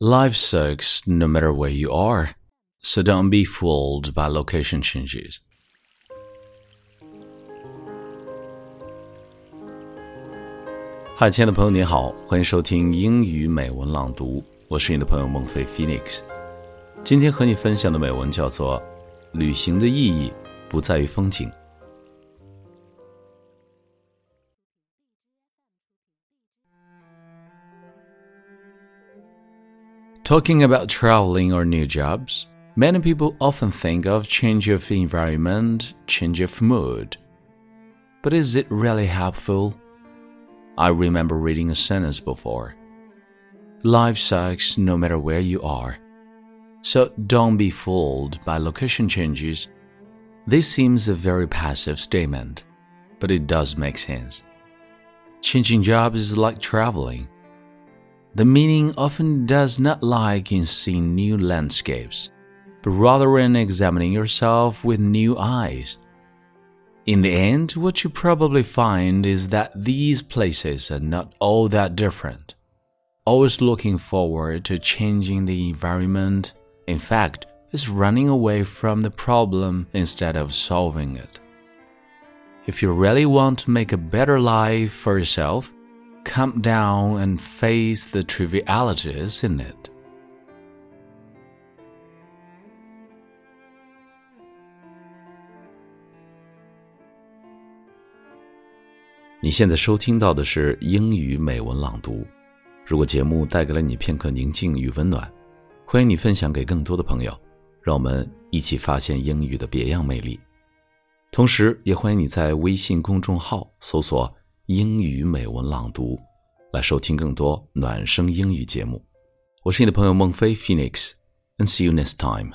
Life sucks no matter where you are, so don't be fooled by location changes. 嗨，亲爱的朋友，你好，欢迎收听英语美文朗读，我是你的朋友孟非 Phoenix。今天和你分享的美文叫做《旅行的意义不在于风景》。Talking about traveling or new jobs, many people often think of change of environment, change of mood. But is it really helpful? I remember reading a sentence before. Life sucks no matter where you are. So don't be fooled by location changes. This seems a very passive statement, but it does make sense. Changing jobs is like traveling. The meaning often does not lie in seeing new landscapes, but rather in examining yourself with new eyes. In the end, what you probably find is that these places are not all that different. Always looking forward to changing the environment, in fact, is running away from the problem instead of solving it. If you really want to make a better life for yourself, come down and face the trivialities in it. 你现在收听到的是英语美文朗读。如果节目带给了你片刻宁静与温暖，欢迎你分享给更多的朋友，让我们一起发现英语的别样魅力。同时，也欢迎你在微信公众号搜索英语美文朗读，来收听更多暖声英语节目。我是你的朋友孟非 Phoenix，and see you next time。